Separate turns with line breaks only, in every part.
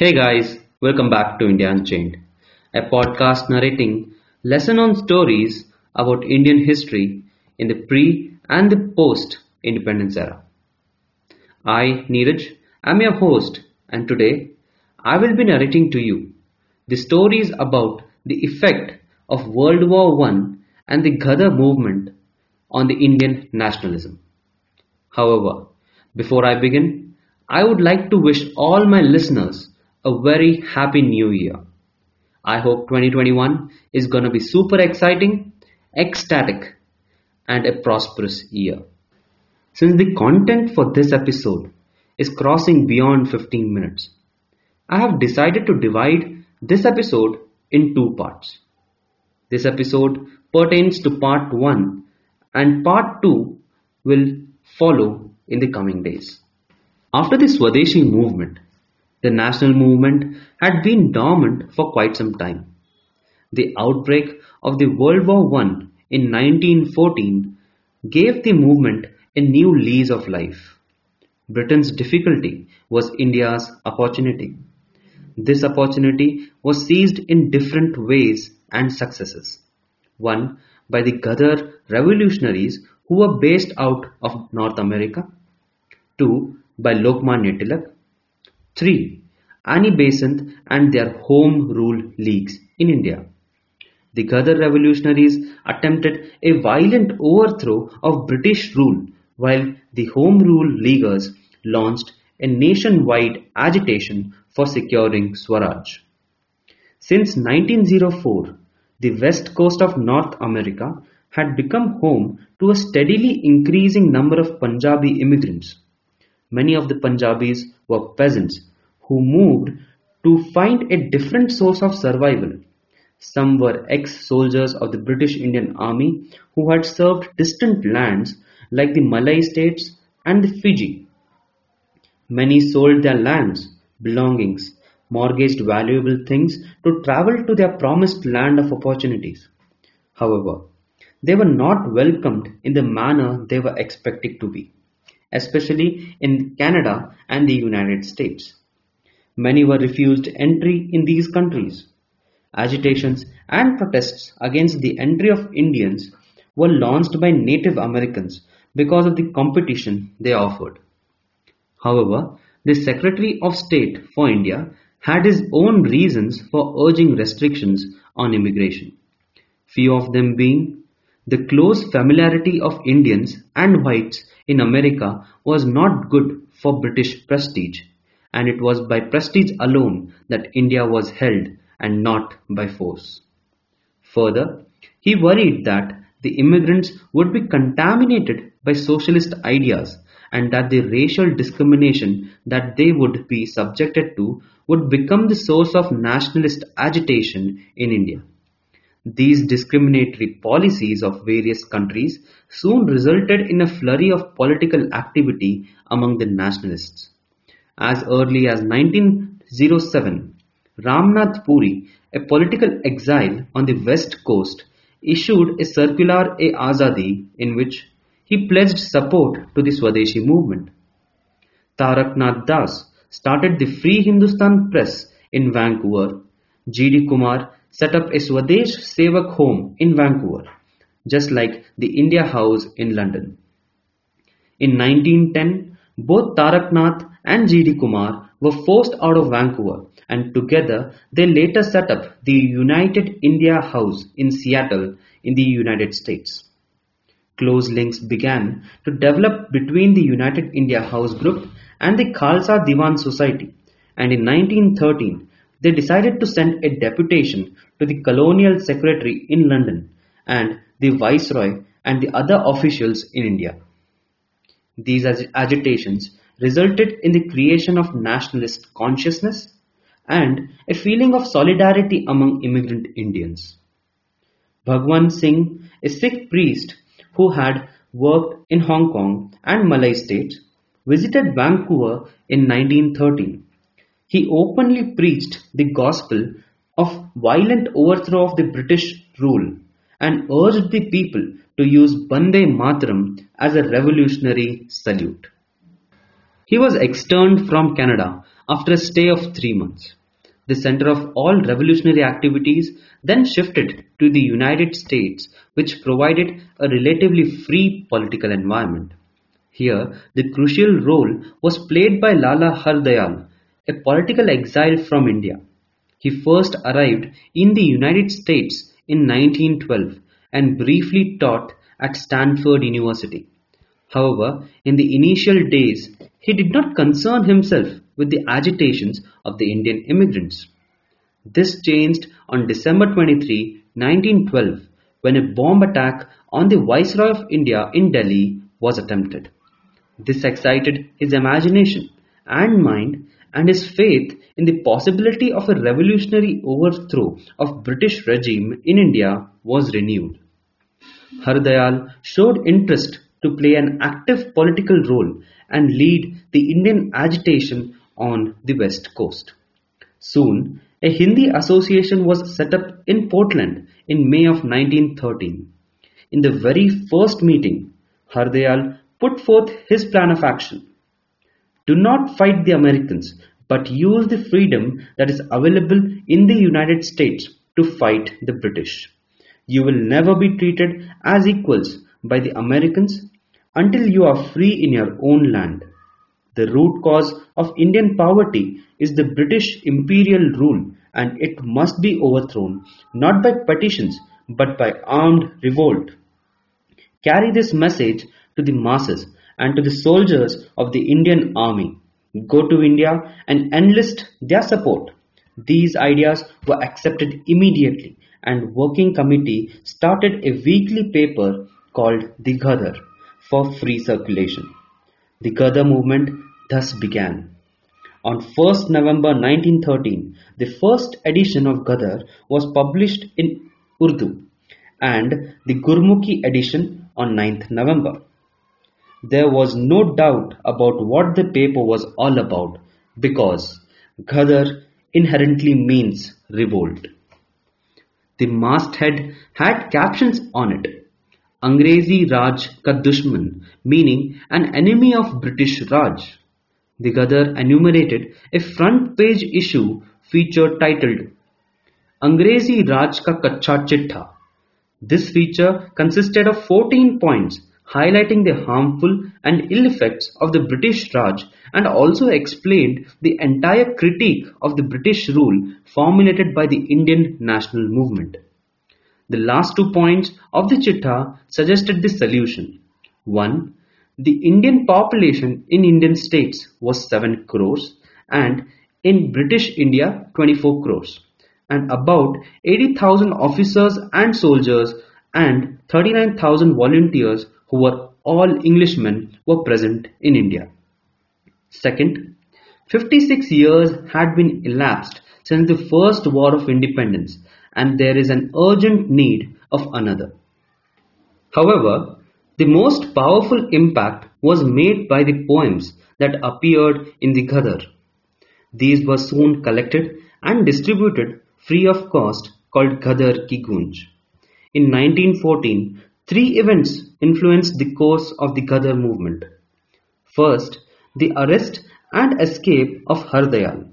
Hey guys, welcome back to India Unchained, a podcast narrating lesson on stories about Indian history in the pre and the post independence era. I, Neeraj, am your host, and today I will be narrating to you the stories about the effect of World War One and the Ghadar movement on the Indian nationalism. However, before I begin, I would like to wish all my listeners a very happy new year. I hope 2021 is gonna be super exciting, ecstatic, and a prosperous year. Since the content for this episode is crossing beyond 15 minutes, I have decided to divide this episode in two parts. This episode pertains to part 1 and part 2 will follow in the coming days. After the Swadeshi movement, the national movement had been dormant for quite some time. The outbreak of the World War One in 1914 gave the movement a new lease of life. Britain's difficulty was India's opportunity. This opportunity was seized in different ways and successes. One by the Ghadar revolutionaries who were based out of North America. Two by Lokmanya Tilak. Three, Annie Besant and their Home Rule Leagues in India. The Ghadar revolutionaries attempted a violent overthrow of British rule while the Home Rule Leaguers launched a nationwide agitation for securing Swaraj. Since 1904, the west coast of North America had become home to a steadily increasing number of Punjabi immigrants. Many of the Punjabis were peasants who moved to find a different source of survival. Some were ex-soldiers of the British Indian Army who had served distant lands like the Malay states and the Fiji. Many sold their lands, belongings, mortgaged valuable things to travel to their promised land of opportunities. However, they were not welcomed in the manner they were expected to be, especially in Canada and the United States. Many were refused entry in these countries. Agitations and protests against the entry of Indians were launched by Native Americans because of the competition they offered. However, the Secretary of State for India had his own reasons for urging restrictions on immigration, few of them being the close familiarity of Indians and whites in America was not good for British prestige, and it was by prestige alone that India was held and not by force. Further, he worried that the immigrants would be contaminated by socialist ideas and that the racial discrimination that they would be subjected to would become the source of nationalist agitation in India. These discriminatory policies of various countries soon resulted in a flurry of political activity among the nationalists. As early as 1907, Ramnath Puri, a political exile on the west coast, issued a circular-e-Azadi in which he pledged support to the Swadeshi movement. Taraknath Das started the Free Hindustan Press in Vancouver. G. D. Kumar set up a Swadesh Sevak home in Vancouver, just like the India House in London. In 1910, both Taraknath and G. D. Kumar were forced out of Vancouver and together they later set up the United India House in Seattle in the United States. Close links began to develop between the United India House group and the Khalsa Diwan Society and in 1913 they decided to send a deputation to the colonial secretary in London and the viceroy and the other officials in India. These agitations resulted in the creation of nationalist consciousness and a feeling of solidarity among immigrant Indians. Bhagwan Singh, a Sikh priest who had worked in Hong Kong and Malay states, visited Vancouver in 1913. He openly preached the gospel of violent overthrow of the British rule and urged the people to use Bande Mataram as a revolutionary salute. He was externed from Canada after a stay of three months. The center of all revolutionary activities then shifted to the United States, which provided a relatively free political environment. Here, the crucial role was played by Lala Hardayal, a political exile from India. He first arrived in the United States in 1912 and briefly taught at Stanford University. However, in the initial days, he did not concern himself with the agitations of the Indian immigrants. This changed on December 23, 1912, when a bomb attack on the Viceroy of India in Delhi was attempted. This excited his imagination and mind and his faith in the possibility of a revolutionary overthrow of British regime in India was renewed. Hardayal showed interest to play an active political role and lead the Indian agitation on the west coast. Soon, a Hindi association was set up in Portland in May of 1913. In the very first meeting, Hardayal put forth his plan of action. Do not fight the Americans, but use the freedom that is available in the United States to fight the British. You will never be treated as equals by the Americans until you are free in your own land. The root cause of Indian poverty is the British imperial rule and it must be overthrown not by petitions but by armed revolt. Carry this message to the masses and to the soldiers of the Indian army. Go to India and enlist their support. These ideas were accepted immediately and working committee started a weekly paper called the Ghadar for free circulation. The Ghadar movement thus began. On 1st November 1913, the first edition of Ghadar was published in Urdu and the Gurmukhi edition on 9th November. There was no doubt about what the paper was all about because Ghadar inherently means revolt. The masthead had captions on it. Angrezi Raj ka Dushman, meaning an enemy of British Raj. The Ghadar enumerated a front page issue feature titled Angrezi Raj ka Kacha Chittha. This feature consisted of 14 points highlighting the harmful and ill effects of the British Raj and also explained the entire critique of the British rule formulated by the Indian national movement. The last two points of the Chitta suggested the solution. 1. The Indian population in Indian states was 7 crores and in British India 24 crores and about 80,000 officers and soldiers and 39,000 volunteers who were all Englishmen were present in India. Second, 56 years had been elapsed since the first war of independence and there is an urgent need of another. However, the most powerful impact was made by the poems that appeared in the Ghadar. These were soon collected and distributed free of cost called Ghadar Ki Gunj. In 1914, three events influenced the course of the Ghadar movement. First, the arrest and escape of Hardayal.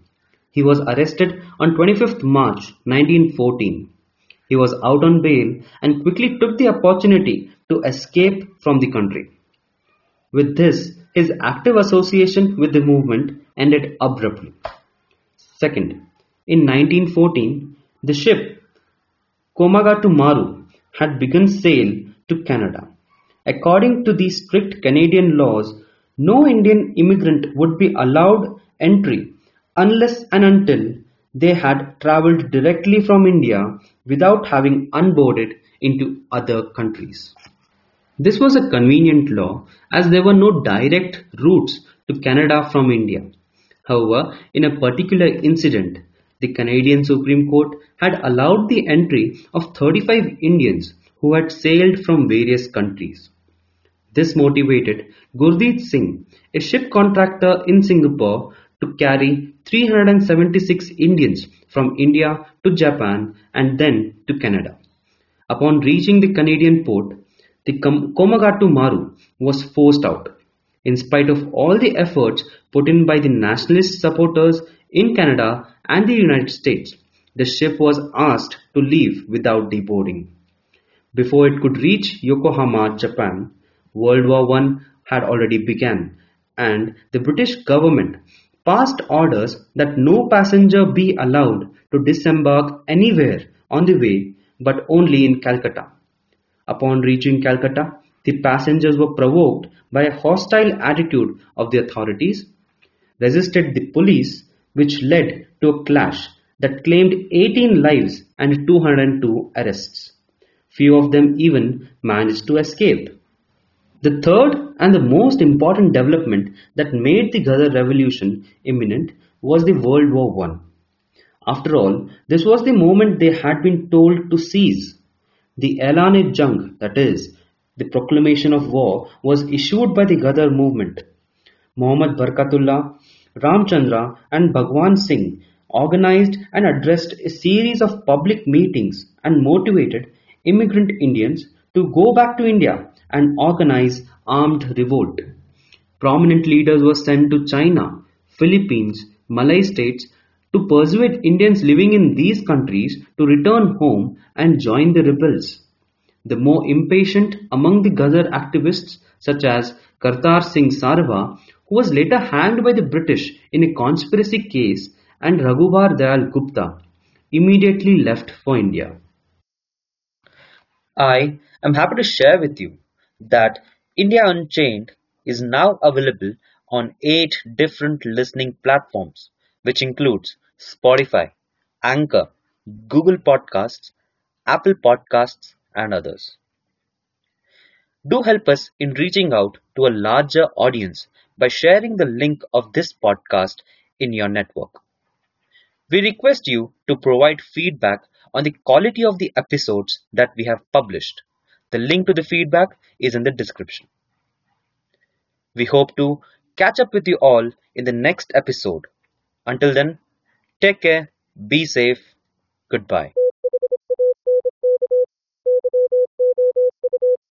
He was arrested on 25th March 1914. He was out on bail and quickly took the opportunity to escape from the country. With this, his active association with the movement ended abruptly. Second, in 1914, the ship Komagata Maru had begun sail to Canada. According to the strict Canadian laws, no Indian immigrant would be allowed entry unless and until they had travelled directly from India without having unboarded into other countries. This was a convenient law as there were no direct routes to Canada from India. However, in a particular incident, the Canadian Supreme Court had allowed the entry of 35 Indians who had sailed from various countries. This motivated Gurdeep Singh, a ship contractor in Singapore, to carry 376 Indians from India to Japan and then to Canada. Upon reaching the Canadian port, the Komagata Maru was forced out. In spite of all the efforts put in by the nationalist supporters in Canada and the United States, the ship was asked to leave without deboarding. Before it could reach Yokohama, Japan, World War I had already begun, and the British government passed orders that no passenger be allowed to disembark anywhere on the way but only in Calcutta. Upon reaching Calcutta, the passengers were provoked by a hostile attitude of the authorities, resisted the police, which led to a clash that claimed 18 lives and 202 arrests. Few of them even managed to escape. The third and the most important development that made the Ghadar revolution imminent was the World War I. After all, this was the moment they had been told to seize. The Elan-e-Jung, that is, the proclamation of war, was issued by the Ghadar movement. Muhammad Barkatullah, Ramchandra and Bhagwan Singh organized and addressed a series of public meetings and motivated immigrant Indians to go back to India and organize armed revolt. Prominent leaders were sent to China, Philippines, Malay states to persuade Indians living in these countries to return home and join the rebels. The more impatient among the Ghadar activists, such as Kartar Singh Sarabha, who was later hanged by the British in a conspiracy case, and Raghubar Dayal Gupta, immediately left for India. I am happy to share with you that India Unchained is now available on eight different listening platforms, which includes Spotify, Anchor, Google Podcasts, Apple Podcasts, and others. Do help us in reaching out to a larger audience by sharing the link of this podcast in your network. We request you to provide feedback on the quality of the episodes that we have published. The link to the feedback is in the description. We hope to catch up with you all in the next episode. Until then, take care, be safe, goodbye.